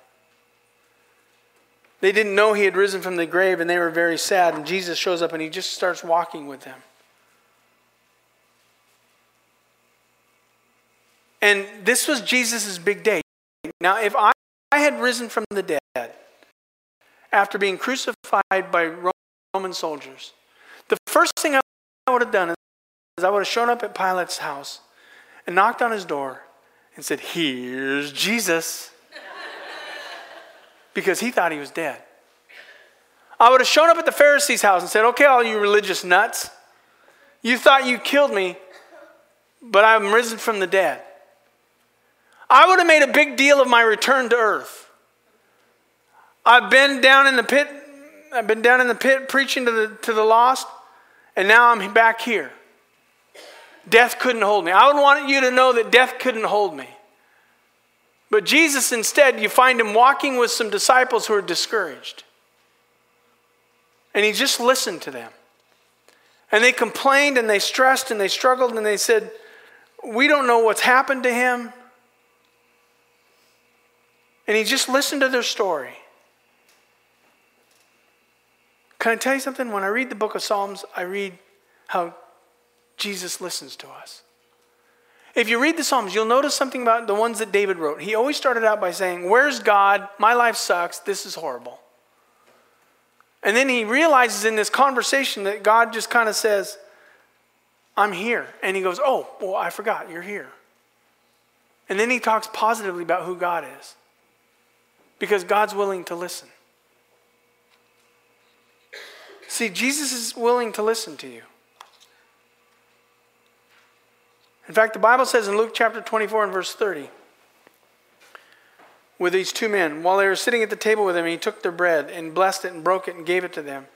They didn't know he had risen from the grave and they were very sad. And Jesus shows up and he just starts walking with them. And this was Jesus' big day. Now, if I I had risen from the dead after being crucified by Roman soldiers, the first thing I would have done is I would have shown up at Pilate's house and knocked on his door and said, Here's Jesus. because he thought he was dead. I would have shown up at the Pharisee's house and said, Okay, all you religious nuts, you thought you killed me, but I'm risen from the dead. I would have made a big deal of my return to earth. I've been down in the pit, I've been down in the pit preaching to the, to the lost, and now I'm back here. Death couldn't hold me. I would want you to know that death couldn't hold me. But Jesus, instead, you find him walking with some disciples who are discouraged. And he just listened to them. And they complained and they stressed and they struggled and they said, We don't know what's happened to him. And he just listened to their story. Can I tell you something? When I read the book of Psalms, I read how Jesus listens to us. If you read the Psalms, you'll notice something about the ones that David wrote. He always started out by saying, Where's God? My life sucks. This is horrible. And then he realizes in this conversation that God just kind of says, I'm here. And he goes, Oh, well, I forgot. You're here. And then he talks positively about who God is because God's willing to listen. See, Jesus is willing to listen to you. In fact, the Bible says in Luke chapter 24 and verse 30, with these two men, while they were sitting at the table with him, he took their bread and blessed it and broke it and gave it to them.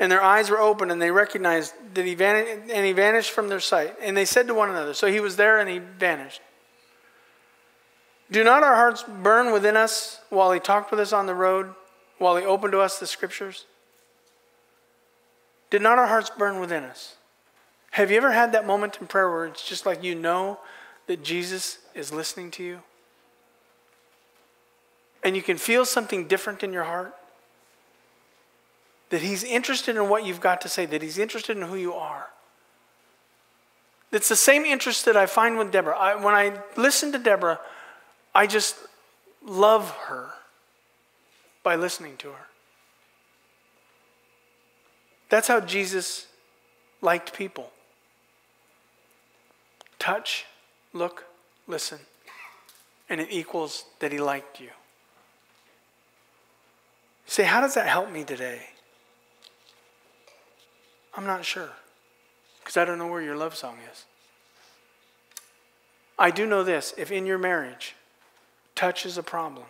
And their eyes were open and they recognized that he vanished, and he vanished from their sight. And they said to one another, so he was there and he vanished. Do not our hearts burn within us while he talked with us on the road, while he opened to us the scriptures? Did not our hearts burn within us? Have you ever had that moment in prayer where it's just like you know that Jesus is listening to you? And you can feel something different in your heart? That he's interested in what you've got to say, that he's interested in who you are. It's the same interest that I find with Deborah. I, when I listen to Deborah, I just love her by listening to her. That's how Jesus liked people touch, look, listen. And it equals that he liked you. Say, how does that help me today? I'm not sure because I don't know where your love song is. I do know this if in your marriage touch is a problem,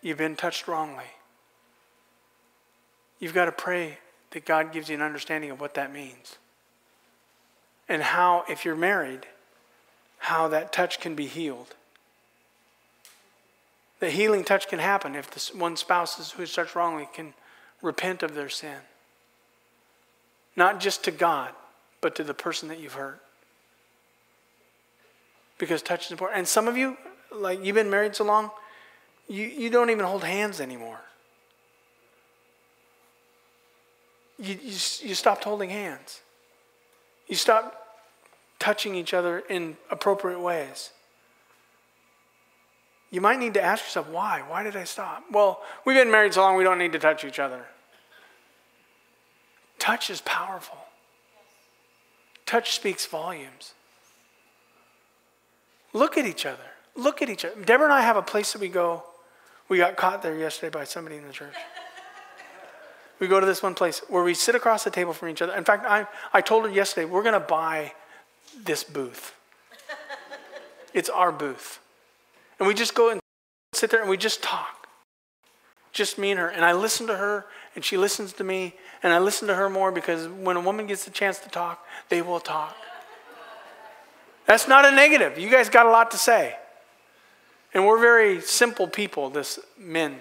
you've been touched wrongly. You've got to pray that God gives you an understanding of what that means. And how, if you're married, how that touch can be healed. The healing touch can happen if the one spouse who is touched wrongly can repent of their sin. Not just to God, but to the person that you've hurt. Because touch is important. And some of you, like you've been married so long, you, you don't even hold hands anymore. you, you, you stopped holding hands. You stopped touching each other in appropriate ways. You might need to ask yourself, why? Why did I stop? Well, we've been married so long, we don't need to touch each other. Touch is powerful, touch speaks volumes. Look at each other. Look at each other. Deborah and I have a place that we go. We got caught there yesterday by somebody in the church we go to this one place where we sit across the table from each other. In fact, I, I told her yesterday, we're going to buy this booth. it's our booth. And we just go and sit there and we just talk. Just me and her. And I listen to her and she listens to me. And I listen to her more because when a woman gets the chance to talk, they will talk. That's not a negative. You guys got a lot to say. And we're very simple people, this men.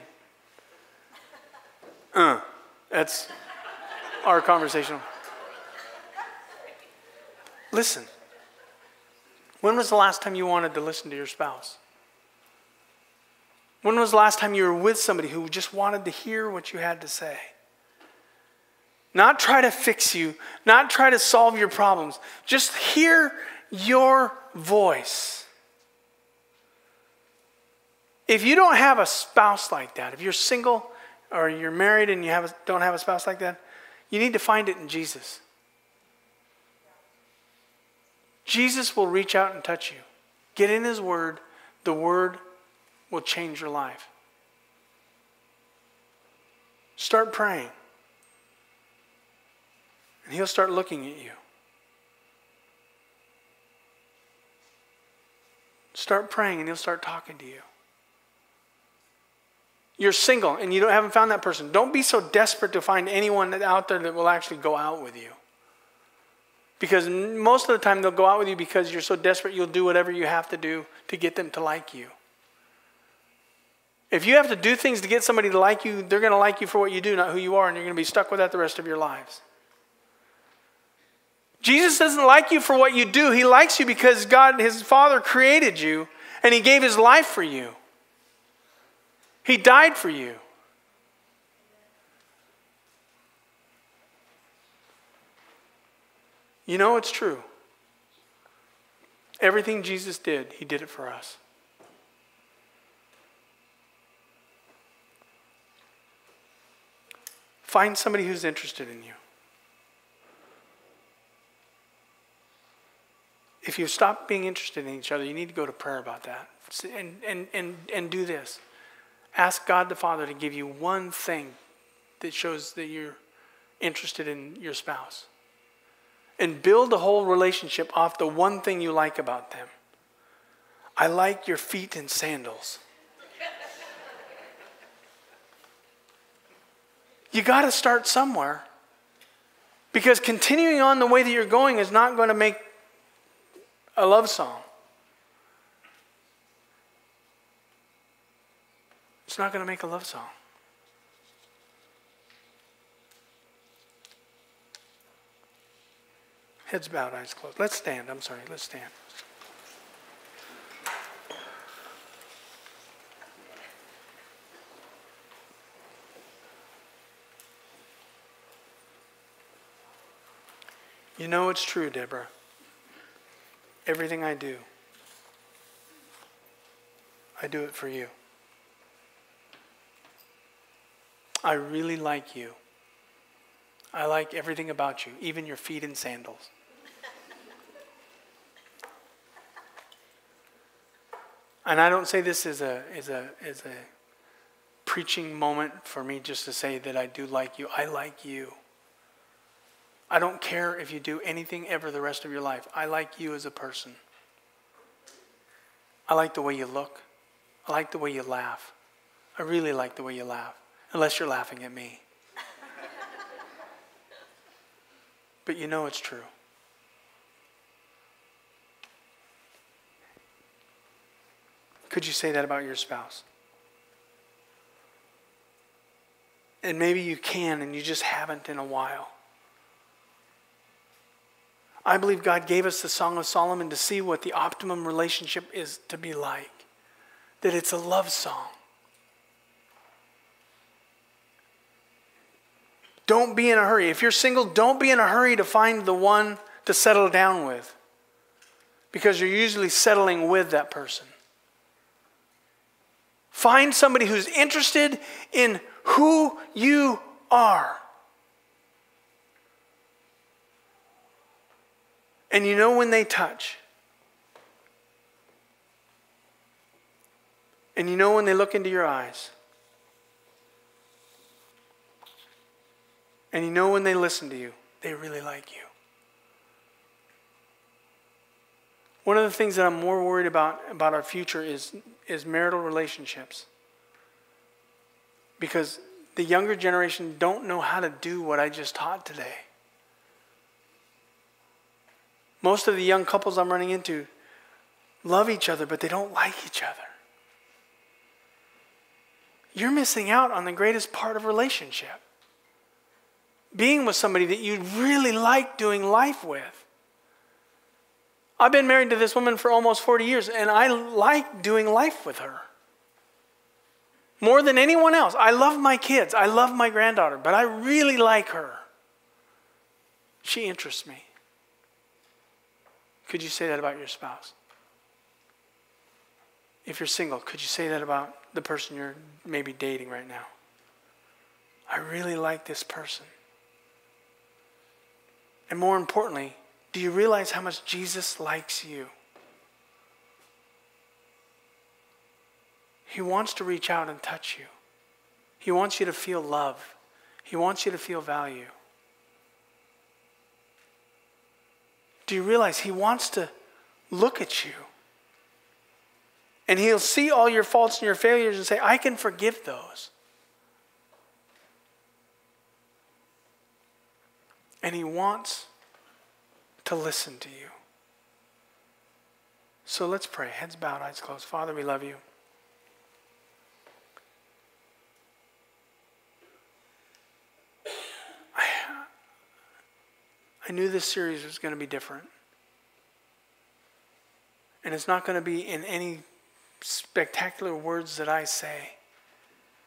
Uh. That's our conversation. Listen. When was the last time you wanted to listen to your spouse? When was the last time you were with somebody who just wanted to hear what you had to say? Not try to fix you, not try to solve your problems. Just hear your voice. If you don't have a spouse like that, if you're single, or you're married and you have a, don't have a spouse like that, you need to find it in Jesus. Jesus will reach out and touch you. Get in His Word, the Word will change your life. Start praying, and He'll start looking at you. Start praying, and He'll start talking to you you're single and you don't, haven't found that person, don't be so desperate to find anyone out there that will actually go out with you. Because most of the time they'll go out with you because you're so desperate you'll do whatever you have to do to get them to like you. If you have to do things to get somebody to like you, they're going to like you for what you do, not who you are, and you're going to be stuck with that the rest of your lives. Jesus doesn't like you for what you do. He likes you because God, his Father, created you and he gave his life for you. He died for you. You know it's true. Everything Jesus did, he did it for us. Find somebody who's interested in you. If you stop being interested in each other, you need to go to prayer about that. And, and, and, and do this. Ask God the Father to give you one thing that shows that you're interested in your spouse. And build the whole relationship off the one thing you like about them. I like your feet in sandals. you got to start somewhere. Because continuing on the way that you're going is not going to make a love song. It's not going to make a love song. Heads bowed, eyes closed. Let's stand. I'm sorry. Let's stand. You know it's true, Deborah. Everything I do, I do it for you. I really like you. I like everything about you, even your feet in sandals. and I don't say this as a, as, a, as a preaching moment for me just to say that I do like you. I like you. I don't care if you do anything ever the rest of your life. I like you as a person. I like the way you look. I like the way you laugh. I really like the way you laugh, unless you're laughing at me. but you know it's true. Could you say that about your spouse? And maybe you can, and you just haven't in a while. I believe God gave us the Song of Solomon to see what the optimum relationship is to be like. That it's a love song. Don't be in a hurry. If you're single, don't be in a hurry to find the one to settle down with because you're usually settling with that person. Find somebody who's interested in who you are. And you know when they touch. And you know when they look into your eyes. And you know when they listen to you, they really like you. One of the things that I'm more worried about about our future is, is marital relationships. Because the younger generation don't know how to do what I just taught today. Most of the young couples I'm running into love each other, but they don't like each other. You're missing out on the greatest part of relationship. Being with somebody that you really like doing life with. I've been married to this woman for almost 40 years, and I like doing life with her. More than anyone else. I love my kids. I love my granddaughter, but I really like her. She interests me. Could you say that about your spouse? If you're single, could you say that about the person you're maybe dating right now? I really like this person. And more importantly, do you realize how much Jesus likes you? He wants to reach out and touch you. He wants you to feel love. He wants you to feel value. Do you realize He wants to look at you? And He'll see all your faults and your failures and say, I can forgive those. And He wants to listen to you. So let's pray. Heads bowed, eyes closed. Father, we love you. I knew this series was going to be different. And it's not going to be in any spectacular words that I say.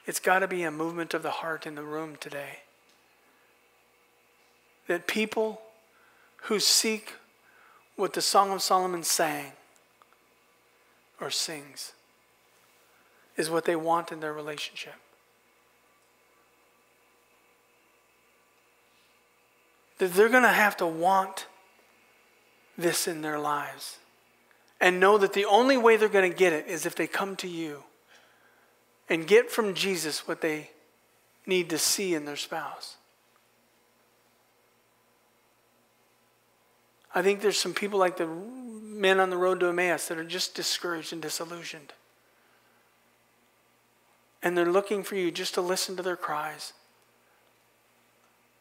It's got to be a movement of the heart in the room today. That people who seek what the Song of Solomon sang or sings is what they want in their relationship. That they're going to have to want this in their lives and know that the only way they're going to get it is if they come to you and get from Jesus what they need to see in their spouse. I think there's some people like the men on the road to Emmaus that are just discouraged and disillusioned. And they're looking for you just to listen to their cries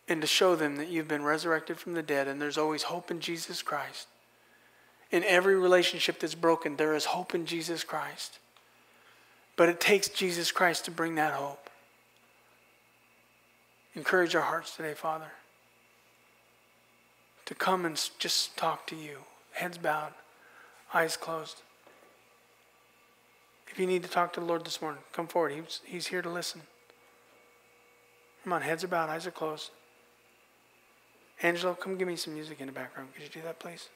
and to show them that you've been resurrected from the dead and there's always hope in Jesus Christ. In every relationship that's broken, there is hope in Jesus Christ. But it takes Jesus Christ to bring that hope. Encourage our hearts today, Father, to come and just talk to you, heads bowed, eyes closed. If you need to talk to the Lord this morning, come forward. He's, he's here to listen. Come on, heads are bowed, eyes are closed. Angelo, come give me some music in the background. Could you do that, please?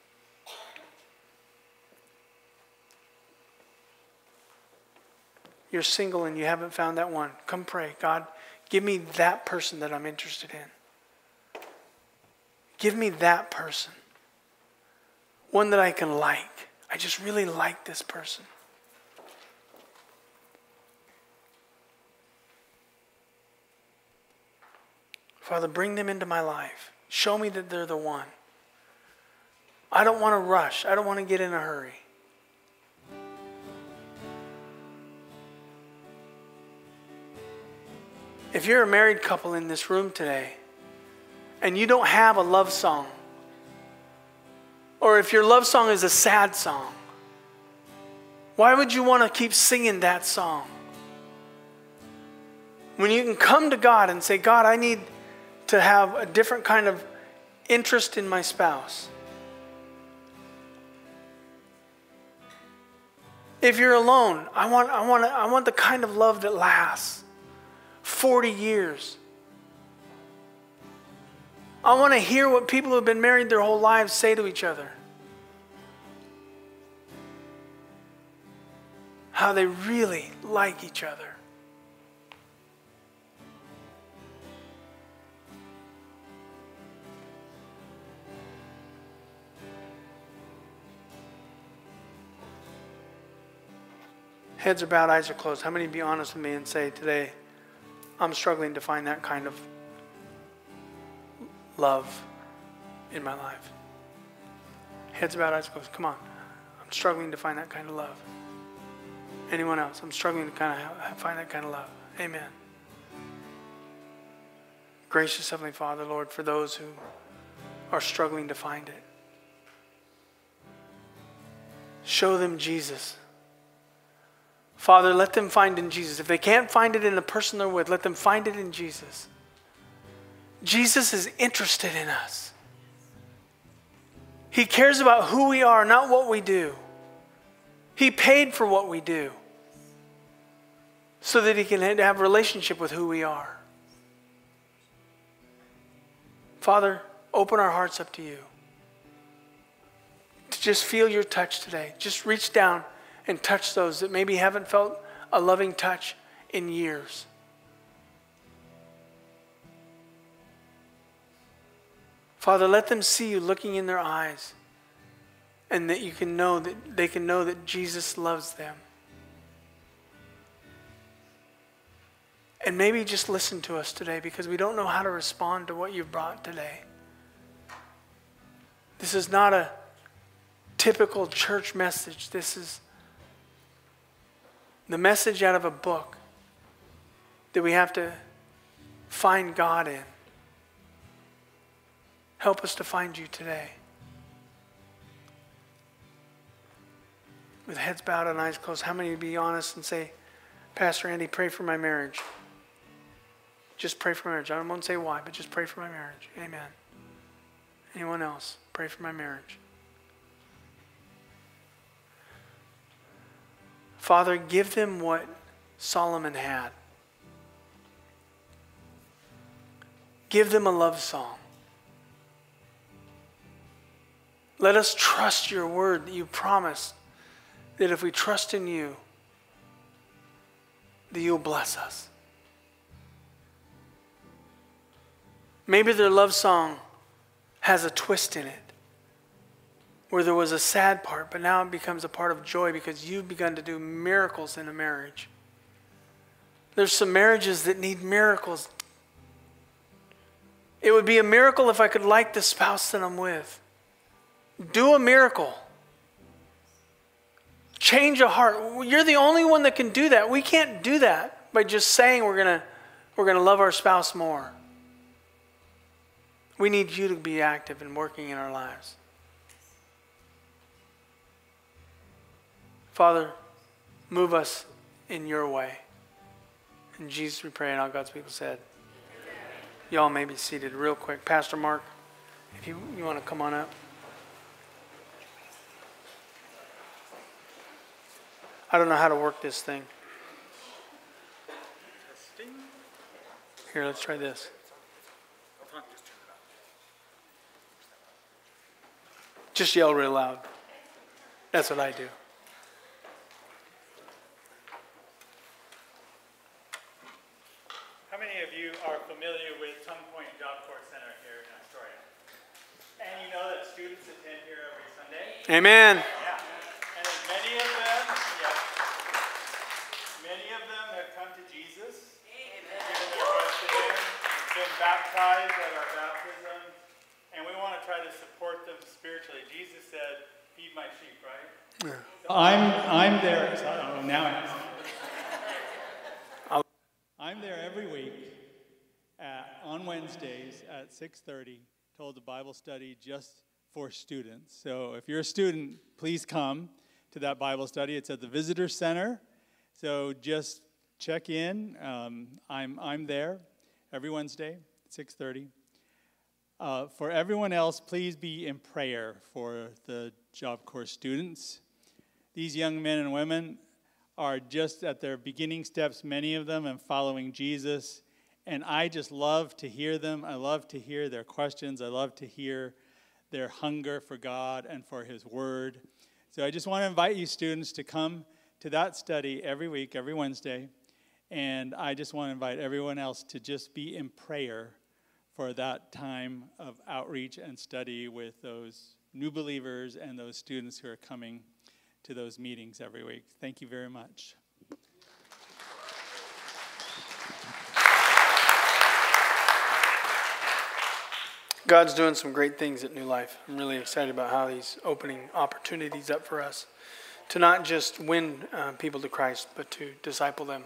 You're single and you haven't found that one. Come pray. God, give me that person that I'm interested in. Give me that person. One that I can like. I just really like this person. Father, bring them into my life. Show me that they're the one. I don't want to rush. I don't want to get in a hurry. If you're a married couple in this room today and you don't have a love song, or if your love song is a sad song, why would you want to keep singing that song? When you can come to God and say, God, I need to have a different kind of interest in my spouse. If you're alone, I want, I, want, I want the kind of love that lasts 40 years. I want to hear what people who have been married their whole lives say to each other. How they really like each other. Heads are bowed, eyes are closed. How many be honest with me and say today, I'm struggling to find that kind of love in my life? Heads are bowed, eyes closed. Come on. I'm struggling to find that kind of love. Anyone else? I'm struggling to kind of find that kind of love. Amen. Gracious Heavenly Father, Lord, for those who are struggling to find it, show them Jesus. Father, let them find in Jesus. If they can't find it in the person they're with, let them find it in Jesus. Jesus is interested in us. He cares about who we are, not what we do. He paid for what we do so that He can have a relationship with who we are. Father, open our hearts up to you. To just feel your touch today. Just reach down and touch those that maybe haven't felt a loving touch in years. Father, let them see you looking in their eyes and that you can know that they can know that Jesus loves them. And maybe just listen to us today because we don't know how to respond to what you've brought today. This is not a typical church message. This is the message out of a book that we have to find God in. Help us to find you today. With heads bowed and eyes closed, how many would be honest and say, Pastor Andy, pray for my marriage? Just pray for marriage. I won't say why, but just pray for my marriage. Amen. Anyone else? Pray for my marriage. Father, give them what Solomon had. Give them a love song. Let us trust your word that you promised that if we trust in you, that you'll bless us. Maybe their love song has a twist in it where there was a sad part, but now it becomes a part of joy because you've begun to do miracles in a marriage. There's some marriages that need miracles. It would be a miracle if I could like the spouse that I'm with. Do a miracle. Change a heart. You're the only one that can do that. We can't do that by just saying we're going to we're going to love our spouse more. We need you to be active and working in our lives. Father, move us in your way. In Jesus we pray, and all God's people said. Y'all may be seated real quick. Pastor Mark, if you, you want to come on up. I don't know how to work this thing. Here, let's try this. Just yell real loud. That's what I do. How many of you are familiar with Tongue Point Job Corps Center here in Astoria? And you know that students attend here every Sunday? Amen. Yeah. And as many of them, yeah, many of them have come to Jesus, given their hearts to Him, been baptized at our baptism, and we want to try to support them spiritually. Jesus said, "Feed my sheep," right? I'm I'm there. Oh, now I I'm there every week at, on Wednesdays at 6:30 told the Bible study just for students. So if you're a student, please come to that Bible study. It's at the Visitor Center. So just check in. Um, I'm I'm there every Wednesday at 6:30. Uh, for everyone else, please be in prayer for the Job Corps students. These young men and women are just at their beginning steps, many of them, and following Jesus. And I just love to hear them. I love to hear their questions. I love to hear their hunger for God and for His Word. So I just want to invite you, students, to come to that study every week, every Wednesday. And I just want to invite everyone else to just be in prayer for that time of outreach and study with those new believers and those students who are coming to those meetings every week. Thank you very much. God's doing some great things at New Life. I'm really excited about how He's opening opportunities up for us to not just win uh, people to Christ, but to disciple them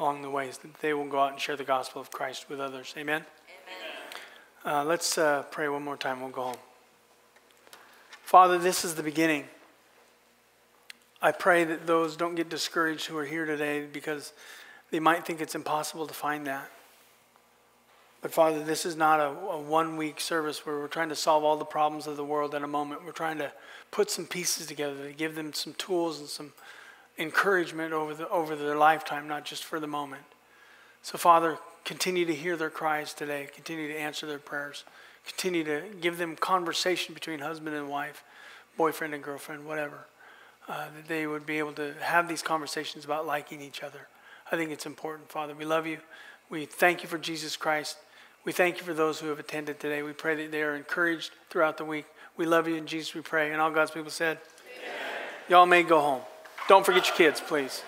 along the ways that they will go out and share the gospel of Christ with others. Amen? Amen. Uh, let's uh, pray one more time. We'll go home. Father, this is the beginning. I pray that those don't get discouraged who are here today because they might think it's impossible to find that. But Father, this is not a, a one week service where we're trying to solve all the problems of the world in a moment. We're trying to put some pieces together to give them some tools and some encouragement over, the, over their lifetime, not just for the moment. So, Father, continue to hear their cries today, continue to answer their prayers, continue to give them conversation between husband and wife, boyfriend and girlfriend, whatever uh, that they would be able to have these conversations about liking each other. I think it's important, Father. We love you. We thank you for Jesus Christ. We thank you for those who have attended today. We pray that they are encouraged throughout the week. We love you in Jesus, we pray. And all God's people said, Amen. Y'all may go home. Don't forget your kids, please.